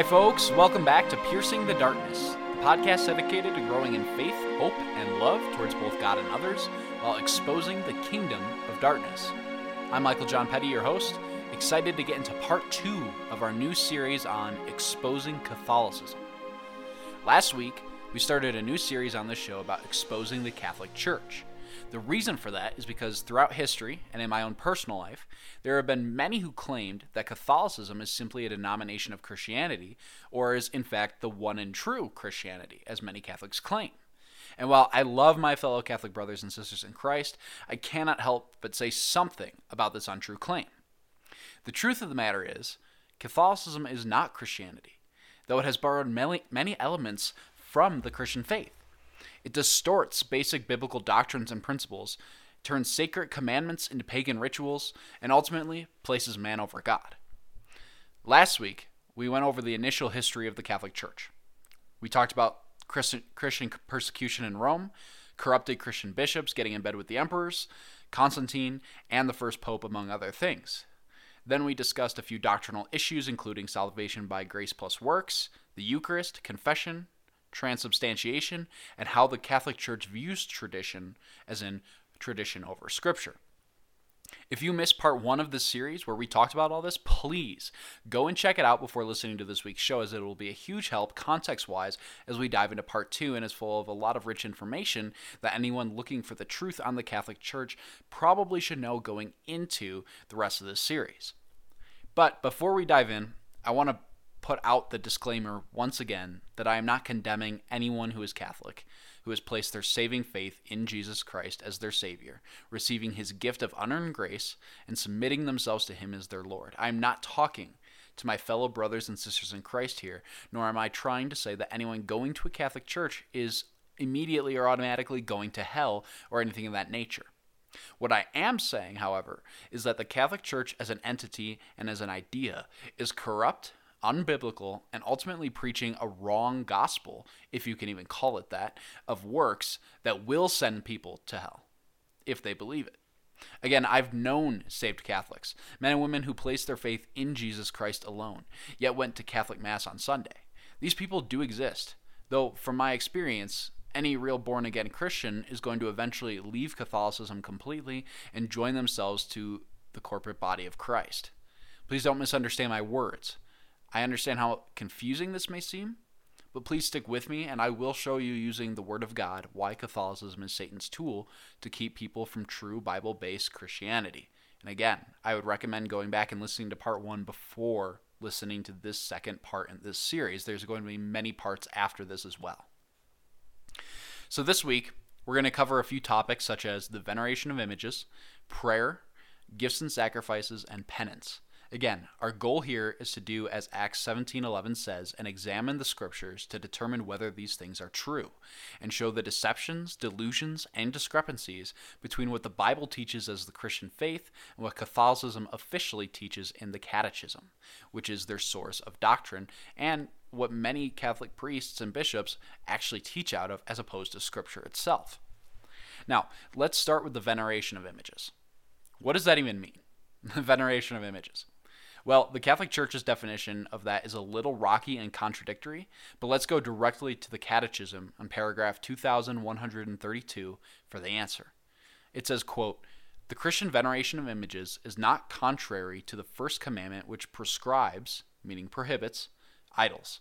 Hi, folks. Welcome back to Piercing the Darkness, the podcast dedicated to growing in faith, hope, and love towards both God and others while exposing the kingdom of darkness. I'm Michael John Petty, your host, excited to get into part two of our new series on exposing Catholicism. Last week, we started a new series on the show about exposing the Catholic Church. The reason for that is because throughout history and in my own personal life, there have been many who claimed that Catholicism is simply a denomination of Christianity, or is in fact the one and true Christianity, as many Catholics claim. And while I love my fellow Catholic brothers and sisters in Christ, I cannot help but say something about this untrue claim. The truth of the matter is, Catholicism is not Christianity, though it has borrowed many, many elements from the Christian faith. It distorts basic biblical doctrines and principles, turns sacred commandments into pagan rituals, and ultimately places man over God. Last week, we went over the initial history of the Catholic Church. We talked about Christian persecution in Rome, corrupted Christian bishops getting in bed with the emperors, Constantine, and the first pope, among other things. Then we discussed a few doctrinal issues, including salvation by grace plus works, the Eucharist, confession, transubstantiation, and how the Catholic Church views tradition, as in tradition over scripture. If you missed part one of this series where we talked about all this, please go and check it out before listening to this week's show, as it will be a huge help context wise as we dive into part two and is full of a lot of rich information that anyone looking for the truth on the Catholic Church probably should know going into the rest of this series. But before we dive in, I want to put out the disclaimer once again that I am not condemning anyone who is Catholic, who has placed their saving faith in Jesus Christ as their Savior, receiving his gift of unearned grace, and submitting themselves to him as their Lord. I am not talking to my fellow brothers and sisters in Christ here, nor am I trying to say that anyone going to a Catholic church is immediately or automatically going to hell or anything of that nature. What I am saying, however, is that the Catholic Church as an entity and as an idea is corrupt unbiblical, and ultimately preaching a wrong gospel, if you can even call it that, of works that will send people to hell, if they believe it. Again, I've known saved Catholics, men and women who placed their faith in Jesus Christ alone, yet went to Catholic Mass on Sunday. These people do exist, though, from my experience, any real born again Christian is going to eventually leave Catholicism completely and join themselves to the corporate body of Christ. Please don't misunderstand my words. I understand how confusing this may seem, but please stick with me and I will show you using the Word of God why Catholicism is Satan's tool to keep people from true Bible based Christianity. And again, I would recommend going back and listening to part one before listening to this second part in this series. There's going to be many parts after this as well. So this week, we're going to cover a few topics such as the veneration of images, prayer, gifts and sacrifices, and penance. Again, our goal here is to do as Acts 17:11 says and examine the scriptures to determine whether these things are true and show the deceptions, delusions, and discrepancies between what the Bible teaches as the Christian faith and what Catholicism officially teaches in the Catechism, which is their source of doctrine and what many Catholic priests and bishops actually teach out of as opposed to scripture itself. Now, let's start with the veneration of images. What does that even mean? The veneration of images. Well, the Catholic Church's definition of that is a little rocky and contradictory, but let's go directly to the Catechism on paragraph 2132 for the answer. It says, quote, "The Christian veneration of images is not contrary to the first commandment which prescribes, meaning prohibits, idols.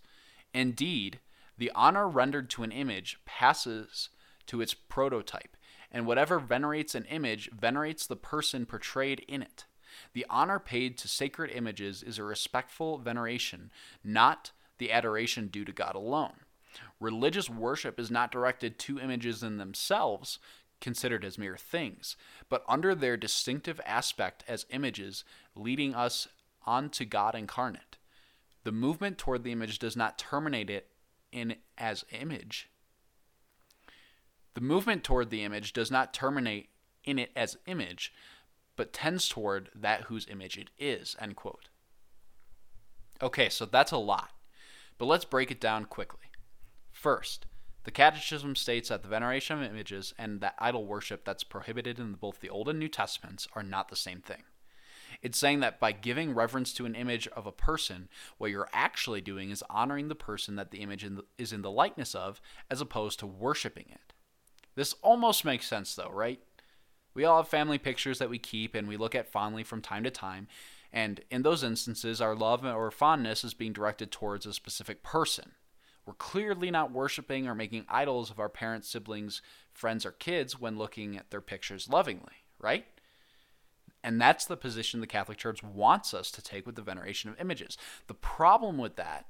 Indeed, the honor rendered to an image passes to its prototype, and whatever venerates an image venerates the person portrayed in it." The honor paid to sacred images is a respectful veneration, not the adoration due to God alone. Religious worship is not directed to images in themselves, considered as mere things, but under their distinctive aspect as images, leading us on to God incarnate. The movement toward the image does not terminate it in as image. The movement toward the image does not terminate in it as image, but tends toward that whose image it is, end quote. Okay, so that's a lot, but let's break it down quickly. First, the Catechism states that the veneration of images and that idol worship that's prohibited in both the Old and New Testaments are not the same thing. It's saying that by giving reverence to an image of a person, what you're actually doing is honoring the person that the image in the, is in the likeness of, as opposed to worshiping it. This almost makes sense, though, right? We all have family pictures that we keep and we look at fondly from time to time, and in those instances, our love or fondness is being directed towards a specific person. We're clearly not worshiping or making idols of our parents, siblings, friends, or kids when looking at their pictures lovingly, right? And that's the position the Catholic Church wants us to take with the veneration of images. The problem with that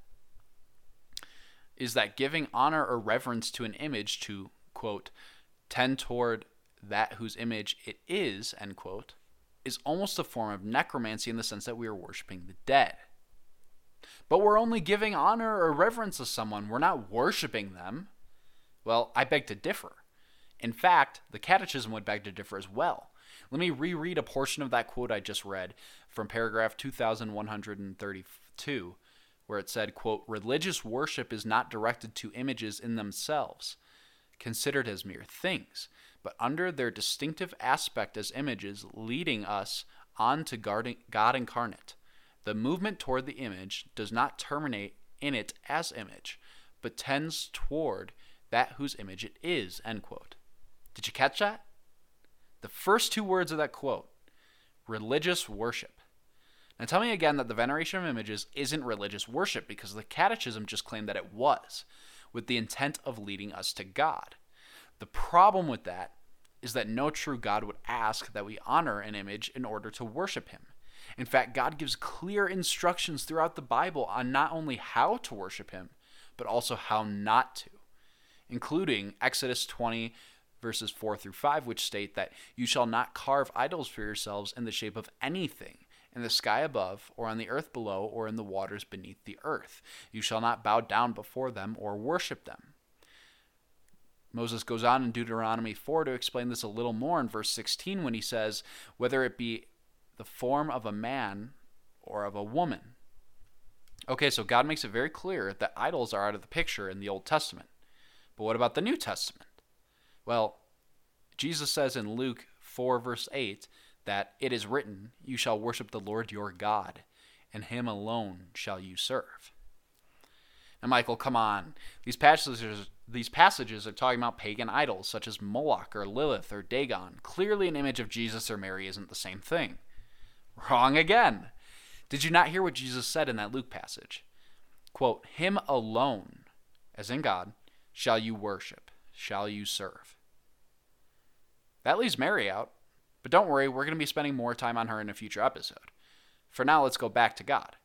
is that giving honor or reverence to an image to, quote, tend toward that whose image it is, end quote, is almost a form of necromancy in the sense that we are worshiping the dead. But we're only giving honor or reverence to someone, we're not worshiping them. Well, I beg to differ. In fact, the Catechism would beg to differ as well. Let me reread a portion of that quote I just read from paragraph 2132, where it said, quote, Religious worship is not directed to images in themselves, considered as mere things, but under their distinctive aspect as images, leading us on to God incarnate. The movement toward the image does not terminate in it as image, but tends toward that whose image it is. End quote. Did you catch that? The first two words of that quote religious worship. Now tell me again that the veneration of images isn't religious worship because the Catechism just claimed that it was, with the intent of leading us to God. The problem with that is that no true God would ask that we honor an image in order to worship him. In fact, God gives clear instructions throughout the Bible on not only how to worship him, but also how not to, including Exodus 20, verses 4 through 5, which state that you shall not carve idols for yourselves in the shape of anything in the sky above, or on the earth below, or in the waters beneath the earth. You shall not bow down before them or worship them. Moses goes on in Deuteronomy 4 to explain this a little more in verse 16 when he says, Whether it be the form of a man or of a woman. Okay, so God makes it very clear that idols are out of the picture in the Old Testament. But what about the New Testament? Well, Jesus says in Luke 4, verse 8, that it is written, You shall worship the Lord your God, and him alone shall you serve. Now, Michael, come on. These passages, these passages are talking about pagan idols such as Moloch or Lilith or Dagon. Clearly, an image of Jesus or Mary isn't the same thing. Wrong again. Did you not hear what Jesus said in that Luke passage? Quote, Him alone, as in God, shall you worship, shall you serve. That leaves Mary out. But don't worry, we're going to be spending more time on her in a future episode. For now, let's go back to God.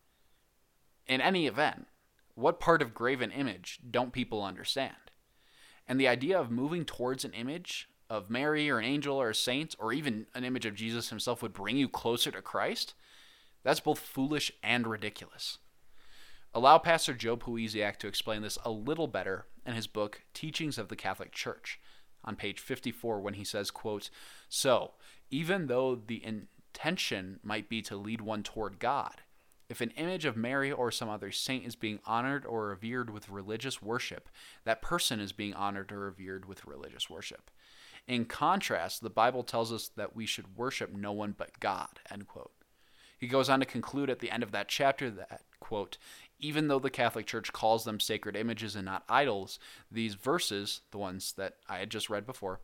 In any event, what part of graven image don't people understand? And the idea of moving towards an image of Mary or an angel or a saint or even an image of Jesus himself would bring you closer to Christ, that's both foolish and ridiculous. Allow Pastor Joe Puisiak to explain this a little better in his book Teachings of the Catholic Church on page 54 when he says, quote, So, even though the intention might be to lead one toward God, if an image of Mary or some other saint is being honored or revered with religious worship, that person is being honored or revered with religious worship. In contrast, the Bible tells us that we should worship no one but God. End quote. He goes on to conclude at the end of that chapter that, quote, even though the Catholic Church calls them sacred images and not idols, these verses, the ones that I had just read before,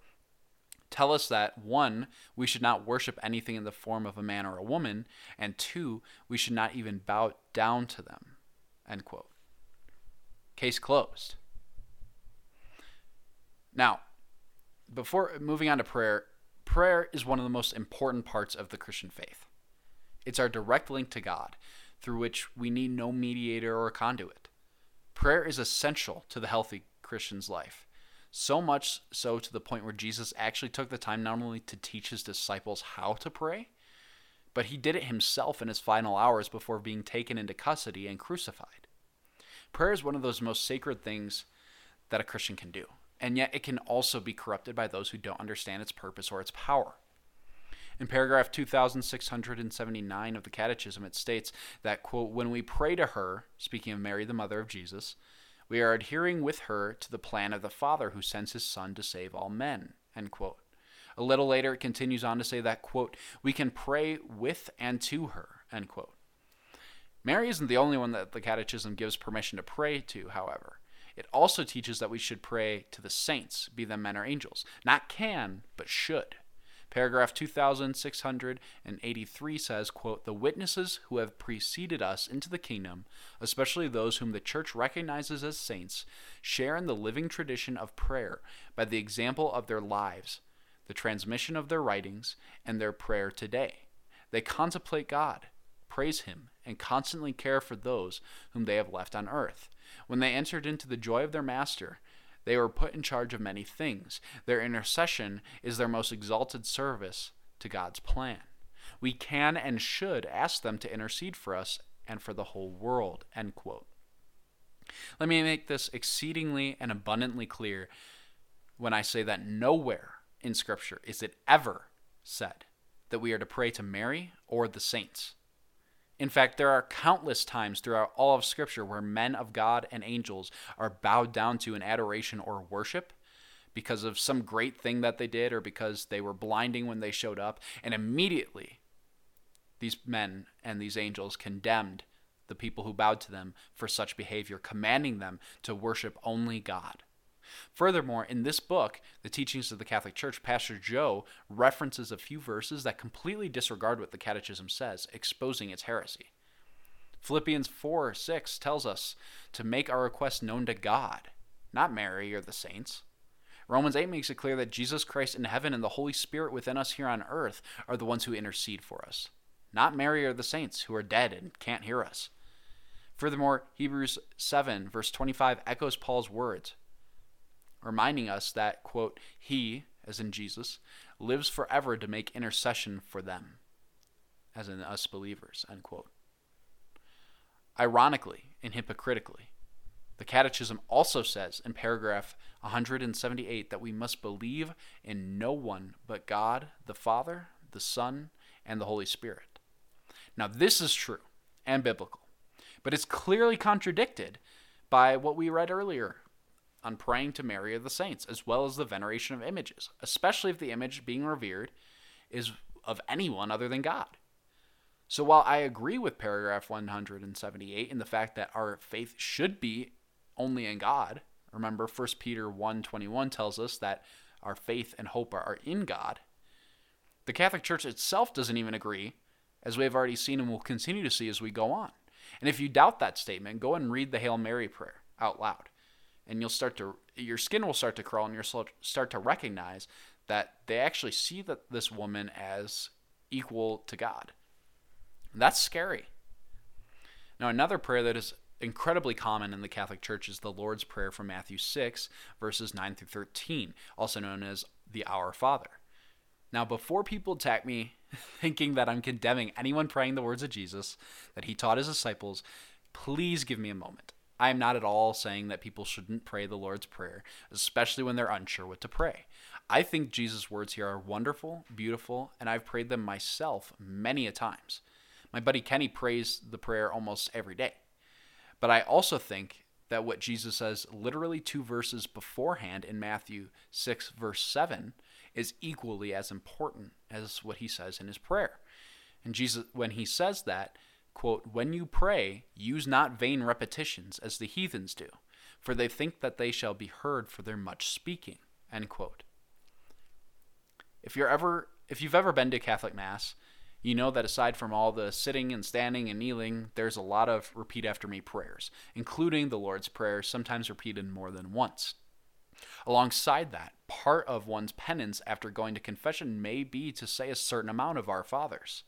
tell us that one, we should not worship anything in the form of a man or a woman, and two, we should not even bow down to them. End quote. Case closed. Now, before moving on to prayer, prayer is one of the most important parts of the Christian faith. It's our direct link to God through which we need no mediator or conduit. Prayer is essential to the healthy Christian's life. So much so to the point where Jesus actually took the time not only to teach his disciples how to pray, but he did it himself in his final hours before being taken into custody and crucified. Prayer is one of those most sacred things that a Christian can do, and yet it can also be corrupted by those who don't understand its purpose or its power. In paragraph 2679 of the Catechism, it states that, quote, when we pray to her, speaking of Mary, the mother of Jesus, we are adhering with her to the plan of the Father who sends his Son to save all men, end quote. A little later, it continues on to say that, quote, we can pray with and to her, end quote. Mary isn't the only one that the Catechism gives permission to pray to, however. It also teaches that we should pray to the saints, be them men or angels. Not can, but should. Paragraph 2683 says, quote, The witnesses who have preceded us into the kingdom, especially those whom the church recognizes as saints, share in the living tradition of prayer by the example of their lives, the transmission of their writings, and their prayer today. They contemplate God, praise Him, and constantly care for those whom they have left on earth. When they entered into the joy of their Master, they were put in charge of many things. Their intercession is their most exalted service to God's plan. We can and should ask them to intercede for us and for the whole world. End quote. Let me make this exceedingly and abundantly clear when I say that nowhere in Scripture is it ever said that we are to pray to Mary or the saints. In fact, there are countless times throughout all of Scripture where men of God and angels are bowed down to in adoration or worship because of some great thing that they did or because they were blinding when they showed up. And immediately, these men and these angels condemned the people who bowed to them for such behavior, commanding them to worship only God. Furthermore, in this book, The Teachings of the Catholic Church, Pastor Joe references a few verses that completely disregard what the Catechism says, exposing its heresy. Philippians 4 6 tells us to make our requests known to God, not Mary or the saints. Romans 8 makes it clear that Jesus Christ in heaven and the Holy Spirit within us here on earth are the ones who intercede for us, not Mary or the saints who are dead and can't hear us. Furthermore, Hebrews 7, verse 25, echoes Paul's words reminding us that, quote, He, as in Jesus, lives forever to make intercession for them, as in us believers, end quote. Ironically and hypocritically, the Catechism also says in paragraph 178 that we must believe in no one but God, the Father, the Son, and the Holy Spirit. Now, this is true and biblical, but it's clearly contradicted by what we read earlier on praying to Mary or the saints, as well as the veneration of images, especially if the image being revered is of anyone other than God. So while I agree with paragraph 178 in the fact that our faith should be only in God, remember 1 Peter 1:21 tells us that our faith and hope are in God. The Catholic Church itself doesn't even agree, as we have already seen and will continue to see as we go on. And if you doubt that statement, go and read the Hail Mary prayer out loud and you'll start to your skin will start to crawl and you'll start to recognize that they actually see that this woman as equal to God. That's scary. Now another prayer that is incredibly common in the Catholic Church is the Lord's Prayer from Matthew 6 verses 9 through 13, also known as the Our Father. Now before people attack me thinking that I'm condemning anyone praying the words of Jesus that he taught his disciples, please give me a moment. I am not at all saying that people shouldn't pray the Lord's Prayer, especially when they're unsure what to pray. I think Jesus' words here are wonderful, beautiful, and I've prayed them myself many a times. My buddy Kenny prays the prayer almost every day. But I also think that what Jesus says literally two verses beforehand in Matthew 6, verse 7, is equally as important as what he says in his prayer. And Jesus, when he says that, quote, When you pray, use not vain repetitions as the heathens do, for they think that they shall be heard for their much speaking, end quote. If you're ever if you've ever been to Catholic Mass, you know that aside from all the sitting and standing and kneeling, there's a lot of repeat after me prayers, including the Lord's Prayer, sometimes repeated more than once. Alongside that, part of one's penance after going to confession may be to say a certain amount of Our Fathers.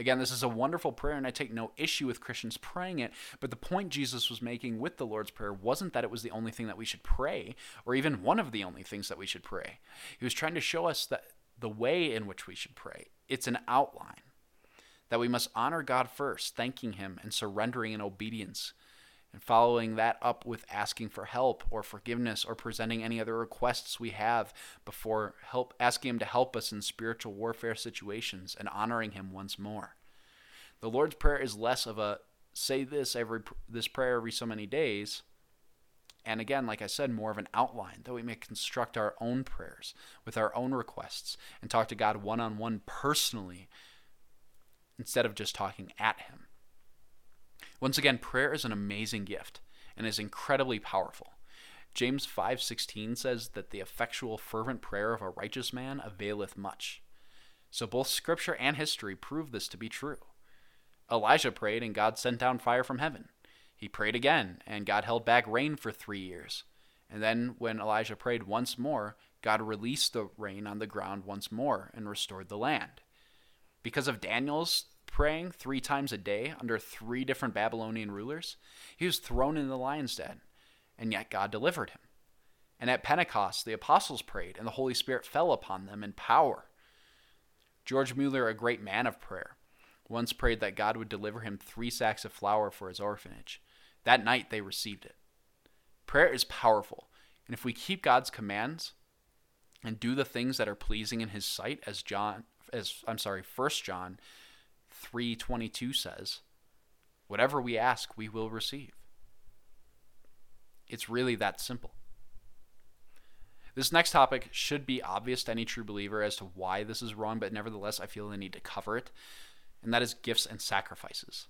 Again, this is a wonderful prayer, and I take no issue with Christians praying it. But the point Jesus was making with the Lord's Prayer wasn't that it was the only thing that we should pray, or even one of the only things that we should pray. He was trying to show us that the way in which we should pray. It's an outline. That we must honor God first, thanking Him and surrendering in obedience and following that up with asking for help or forgiveness or presenting any other requests we have before help asking him to help us in spiritual warfare situations and honoring him once more the lord's prayer is less of a say this every this prayer every so many days And again, like I said, more of an outline that we may construct our own prayers with our own requests and talk to God one on one personally instead of just talking at Him. Once again, prayer is an amazing gift and is incredibly powerful. James 5:16 says that the effectual fervent prayer of a righteous man availeth much. So both scripture and history prove this to be true. Elijah prayed and God sent down fire from heaven. He prayed again and God held back rain for 3 years. And then when Elijah prayed once more, God released the rain on the ground once more and restored the land. Because of Daniel's praying 3 times a day under 3 different Babylonian rulers, he was thrown in the lion's den and yet God delivered him. And at Pentecost, the apostles prayed, and the Holy Spirit fell upon them in power. George Mueller, a great man of prayer, once prayed that God would deliver him three sacks of flour for his orphanage. That night they received it. Prayer is powerful, and if we keep God's commands and do the things that are pleasing in his sight as John as I'm sorry, 1 John 3:22 says, whatever we ask we will receive. It's really that simple. This next topic should be obvious to any true believer as to why this is wrong, but nevertheless, I feel the need to cover it, and that is gifts and sacrifices.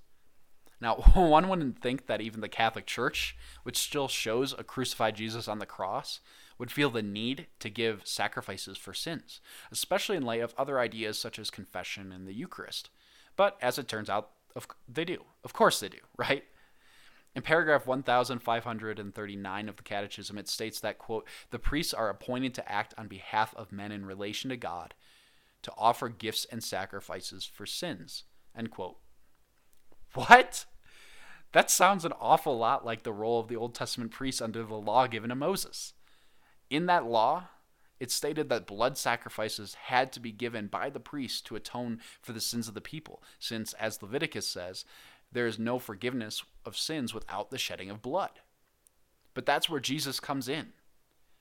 Now, one wouldn't think that even the Catholic Church, which still shows a crucified Jesus on the cross, would feel the need to give sacrifices for sins, especially in light of other ideas such as confession and the Eucharist. But as it turns out, they do. Of course they do, right? In paragraph 1539 of the Catechism, it states that, quote, the priests are appointed to act on behalf of men in relation to God, to offer gifts and sacrifices for sins, end quote. What? That sounds an awful lot like the role of the Old Testament priests under the law given to Moses. In that law, it stated that blood sacrifices had to be given by the priest to atone for the sins of the people, since, as Leviticus says, there is no forgiveness of sins without the shedding of blood. But that's where Jesus comes in.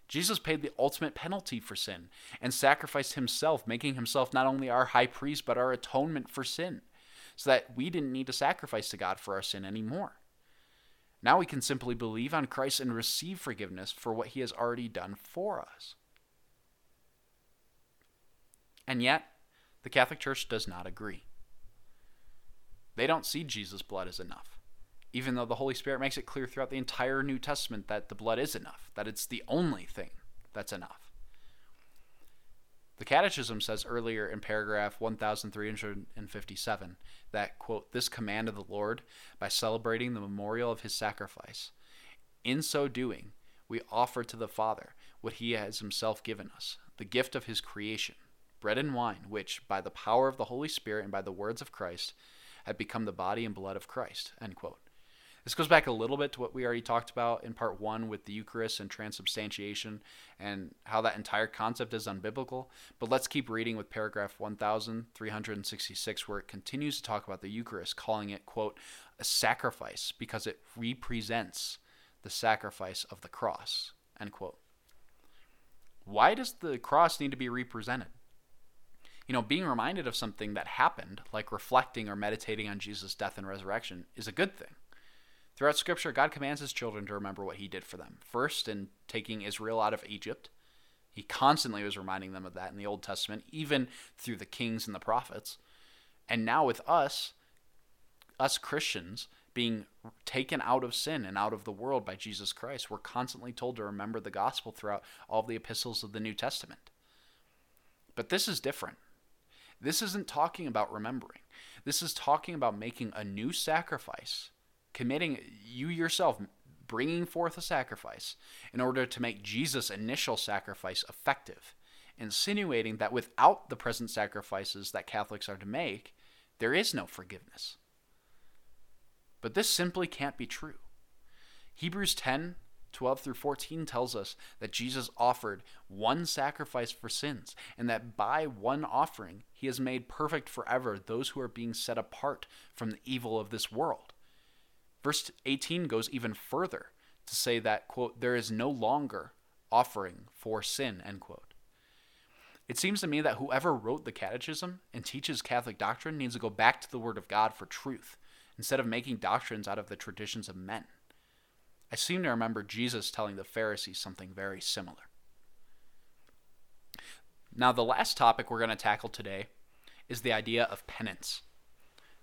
Jesus paid the ultimate penalty for sin and sacrificed himself, making himself not only our high priest, but our atonement for sin, so that we didn't need to sacrifice to God for our sin anymore. Now we can simply believe on Christ and receive forgiveness for what he has already done for us. And yet, the Catholic Church does not agree. They don't see Jesus' blood as enough, even though the Holy Spirit makes it clear throughout the entire New Testament that the blood is enough, that it's the only thing that's enough. The Catechism says earlier in paragraph 1357 that, quote, this command of the Lord by celebrating the memorial of his sacrifice. In so doing, we offer to the Father what he has himself given us, the gift of his creation, bread and wine, which, by the power of the Holy Spirit and by the words of Christ, had become the body and blood of Christ. End quote. This goes back a little bit to what we already talked about in part one with the Eucharist and transubstantiation and how that entire concept is unbiblical. But let's keep reading with paragraph 1366, where it continues to talk about the Eucharist, calling it, quote, a sacrifice because it represents the sacrifice of the cross, end quote. Why does the cross need to be represented? You know, being reminded of something that happened, like reflecting or meditating on Jesus' death and resurrection, is a good thing. Throughout Scripture, God commands his children to remember what he did for them. First, in taking Israel out of Egypt, he constantly was reminding them of that in the Old Testament, even through the kings and the prophets. And now with us, us Christians, being taken out of sin and out of the world by Jesus Christ, we're constantly told to remember the gospel throughout all the epistles of the New Testament. But this is different. This isn't talking about remembering. This is talking about making a new sacrifice, committing you yourself, bringing forth a sacrifice in order to make Jesus' initial sacrifice effective, insinuating that without the present sacrifices that Catholics are to make, there is no forgiveness. But this simply can't be true. Hebrews 10 12 through 14 tells us that Jesus offered one sacrifice for sins, and that by one offering he has made perfect forever those who are being set apart from the evil of this world. Verse 18 goes even further to say that, quote, there is no longer offering for sin, end quote. It seems to me that whoever wrote the Catechism and teaches Catholic doctrine needs to go back to the Word of God for truth, instead of making doctrines out of the traditions of men. I seem to remember Jesus telling the Pharisees something very similar. Now, the last topic we're going to tackle today is the idea of penance.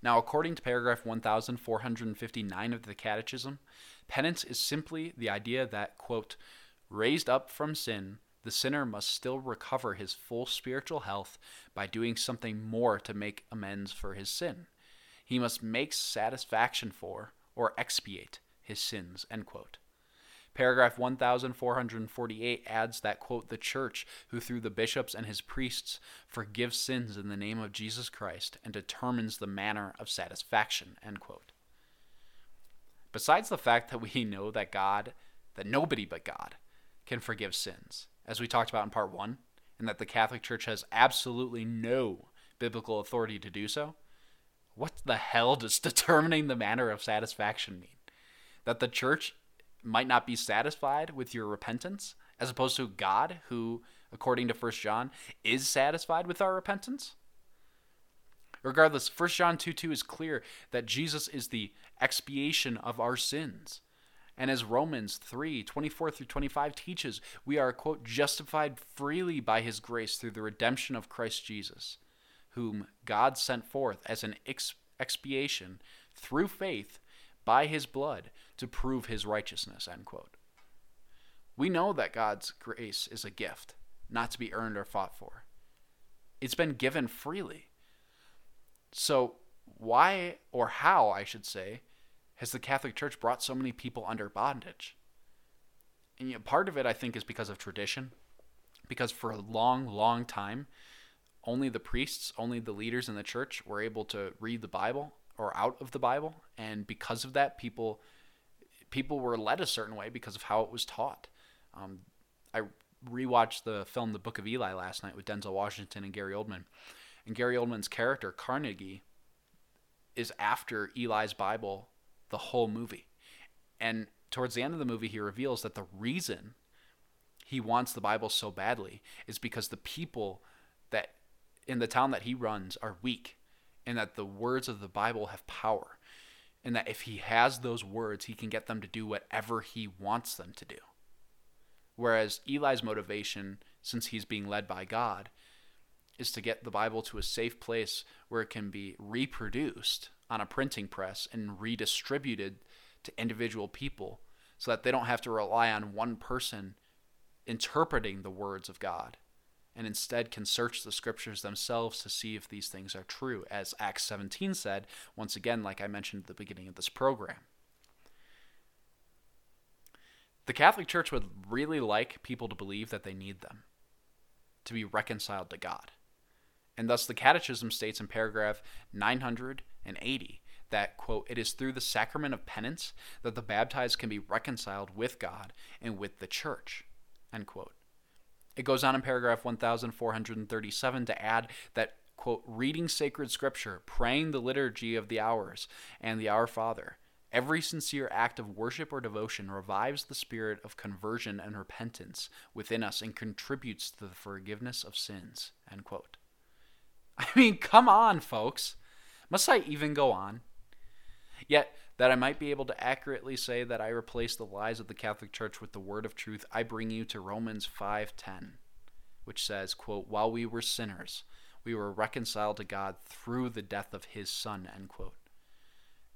Now, according to paragraph 1459 of the Catechism, penance is simply the idea that, quote, raised up from sin, the sinner must still recover his full spiritual health by doing something more to make amends for his sin. He must make satisfaction for, or expiate, his sins, end quote. Paragraph 1448 adds that, quote, the church, who through the bishops and his priests forgives sins in the name of Jesus Christ and determines the manner of satisfaction, end quote. Besides the fact that we know that God, that nobody but God, can forgive sins, as we talked about in part one, and that the Catholic Church has absolutely no biblical authority to do so, what the hell does determining the manner of satisfaction mean? That the church might not be satisfied with your repentance, as opposed to God, who, according to 1 John, is satisfied with our repentance? Regardless, 1 John 2 2 is clear that Jesus is the expiation of our sins. And as Romans 3 24 through 25 teaches, we are, quote, justified freely by his grace through the redemption of Christ Jesus, whom God sent forth as an expiation through faith by his blood to prove his righteousness, end quote. We know that God's grace is a gift, not to be earned or fought for. It's been given freely. So, why, or how, I should say, has the Catholic Church brought so many people under bondage? And you know, part of it, I think, is because of tradition. Because for a long, long time, only the priests, only the leaders in the church were able to read the Bible or out of the Bible, and because of that, people people were led a certain way because of how it was taught. Um, I rewatched the film The Book of Eli last night with Denzel Washington and Gary Oldman, and Gary Oldman's character Carnegie is after Eli's Bible the whole movie, and towards the end of the movie, he reveals that the reason he wants the Bible so badly is because the people that in the town that he runs are weak and that the words of the Bible have power. And that if he has those words, he can get them to do whatever he wants them to do. Whereas Eli's motivation, since he's being led by God, is to get the Bible to a safe place where it can be reproduced on a printing press and redistributed to individual people so that they don't have to rely on one person interpreting the words of God and instead can search the scriptures themselves to see if these things are true, as Acts 17 said, once again, like I mentioned at the beginning of this program. The Catholic Church would really like people to believe that they need them to be reconciled to God. And thus, the Catechism states in paragraph 980 that, quote, it is through the sacrament of penance that the baptized can be reconciled with God and with the church, end quote. It goes on in paragraph 1437 to add that, quote, reading sacred scripture, praying the liturgy of the hours and the Our Father, every sincere act of worship or devotion revives the spirit of conversion and repentance within us and contributes to the forgiveness of sins, end quote. I mean, come on, folks. Must I even go on? Yet, that I might be able to accurately say that I replace the lies of the Catholic Church with the word of truth, I bring you to Romans 5:10, which says, quote, "While we were sinners, we were reconciled to God through the death of his son." End quote.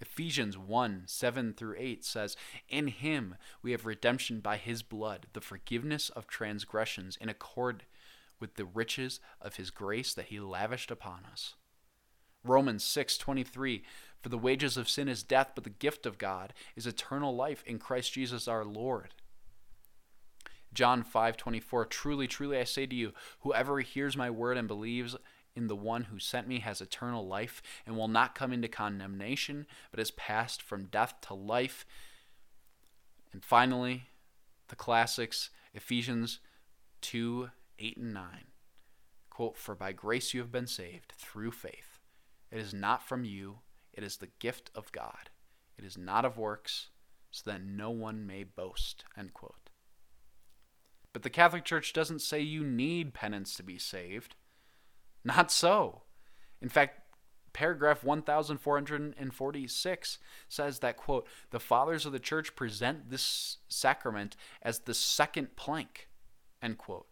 Ephesians 1 7 through 8 says, In him we have redemption by his blood, the forgiveness of transgressions in accord with the riches of his grace that he lavished upon us. Romans 6:23 For the wages of sin is death but the gift of God is eternal life in Christ Jesus our Lord. John 5:24 Truly truly I say to you whoever hears my word and believes in the one who sent me has eternal life and will not come into condemnation but is passed from death to life. And finally, the classics Ephesians 2 8 and 9. Quote, For by grace you have been saved through faith it is not from you, it is the gift of God. It is not of works, so that no one may boast. But the Catholic Church doesn't say you need penance to be saved. Not so. In fact, paragraph 1446 says that quote the fathers of the church present this sacrament as the second plank end quote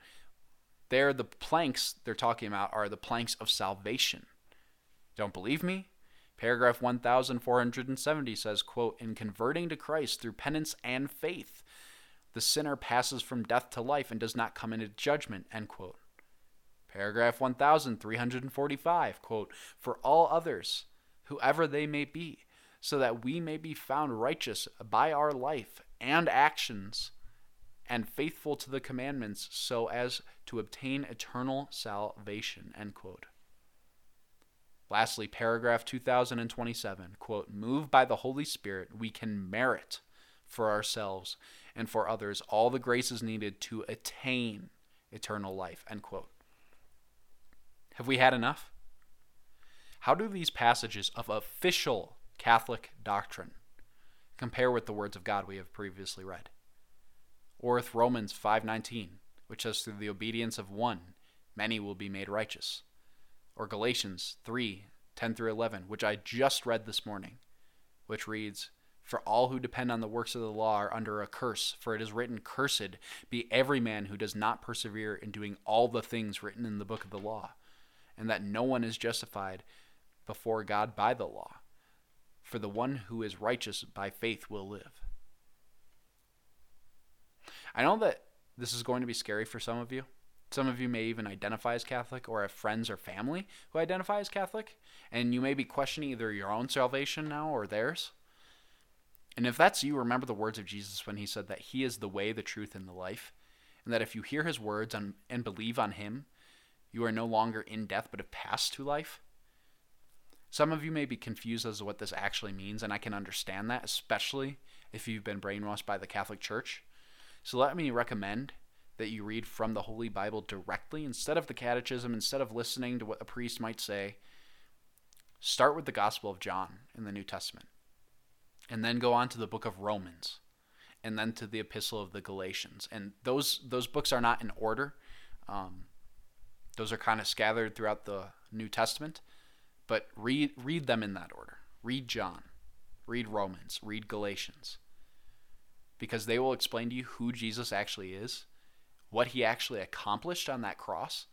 there the planks they're talking about are the planks of salvation don't believe me paragraph 1470 says quote in converting to christ through penance and faith the sinner passes from death to life and does not come into judgment end quote Paragraph 1345, quote, For all others, whoever they may be, so that we may be found righteous by our life and actions, and faithful to the commandments, so as to obtain eternal salvation, end quote. Lastly, paragraph 2027, quote, Moved by the Holy Spirit, we can merit for ourselves and for others all the graces needed to attain eternal life, end quote. Have we had enough? How do these passages of official Catholic doctrine compare with the words of God we have previously read? Or with Romans 5:19, which says through the obedience of one many will be made righteous? Or Galatians 3:10 through 11, which I just read this morning, which reads, for all who depend on the works of the law are under a curse, for it is written, Cursed be every man who does not persevere in doing all the things written in the book of the law and that no one is justified before God by the law. For the one who is righteous by faith will live. I know that this is going to be scary for some of you. Some of you may even identify as Catholic or have friends or family who identify as Catholic, and you may be questioning either your own salvation now or theirs. And if that's you, remember the words of Jesus when he said that he is the way, the truth, and the life, and that if you hear his words and, and believe on him, you are no longer in death but have passed to life. Some of you may be confused as to what this actually means, and I can understand that, especially if you've been brainwashed by the Catholic Church. So let me recommend that you read from the Holy Bible directly instead of the Catechism, instead of listening to what a priest might say. Start with the Gospel of John in the New Testament, and then go on to the book of Romans, and then to the Epistle of the Galatians. And those those books are not in order. Um, those are kind of scattered throughout the New Testament, but read read them in that order. Read John, read Romans, read Galatians. Because they will explain to you who Jesus actually is, what he actually accomplished on that cross,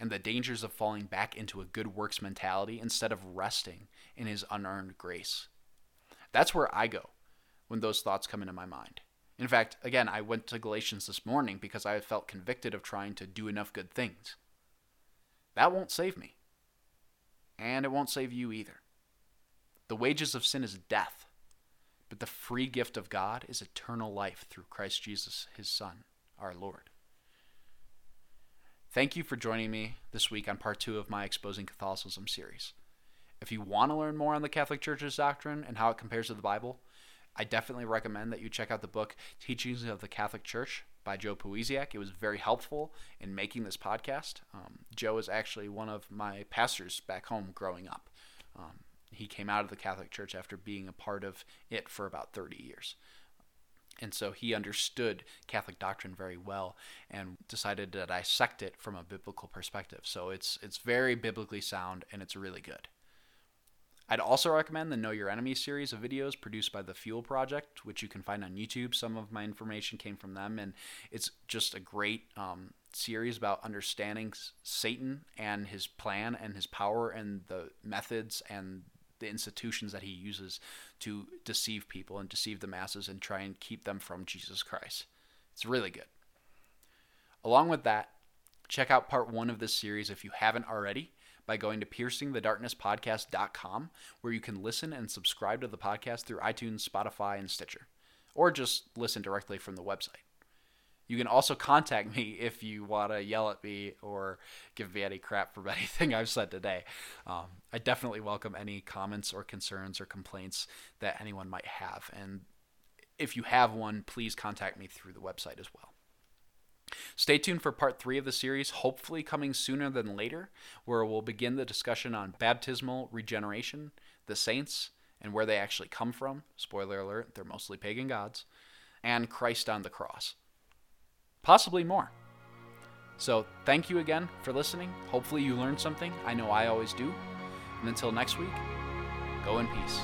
and the dangers of falling back into a good works mentality instead of resting in his unearned grace. That's where I go when those thoughts come into my mind. In fact, again, I went to Galatians this morning because I felt convicted of trying to do enough good things. That won't save me. And it won't save you either. The wages of sin is death, but the free gift of God is eternal life through Christ Jesus, his Son, our Lord. Thank you for joining me this week on part two of my Exposing Catholicism series. If you want to learn more on the Catholic Church's doctrine and how it compares to the Bible, I definitely recommend that you check out the book Teachings of the Catholic Church by Joe Powiesiak. It was very helpful in making this podcast. Um, Joe is actually one of my pastors back home growing up. Um, he came out of the Catholic Church after being a part of it for about 30 years. And so he understood Catholic doctrine very well and decided to dissect it from a biblical perspective. So it's it's very biblically sound and it's really good. I'd also recommend the Know Your Enemy series of videos produced by the Fuel Project, which you can find on YouTube. Some of my information came from them, and it's just a great um, series about understanding Satan and his plan and his power and the methods and the institutions that he uses to deceive people and deceive the masses and try and keep them from Jesus Christ. It's really good. Along with that, check out part one of this series if you haven't already by going to piercingthedarknesspodcast.com, where you can listen and subscribe to the podcast through iTunes, Spotify, and Stitcher, or just listen directly from the website. You can also contact me if you want to yell at me or give me any crap for anything I've said today. Um, I definitely welcome any comments or concerns or complaints that anyone might have. And if you have one, please contact me through the website as well. Stay tuned for part three of the series, hopefully coming sooner than later, where we'll begin the discussion on baptismal regeneration, the saints, and where they actually come from. Spoiler alert, they're mostly pagan gods, and Christ on the cross. Possibly more. So, thank you again for listening. Hopefully, you learned something. I know I always do. And until next week, go in peace.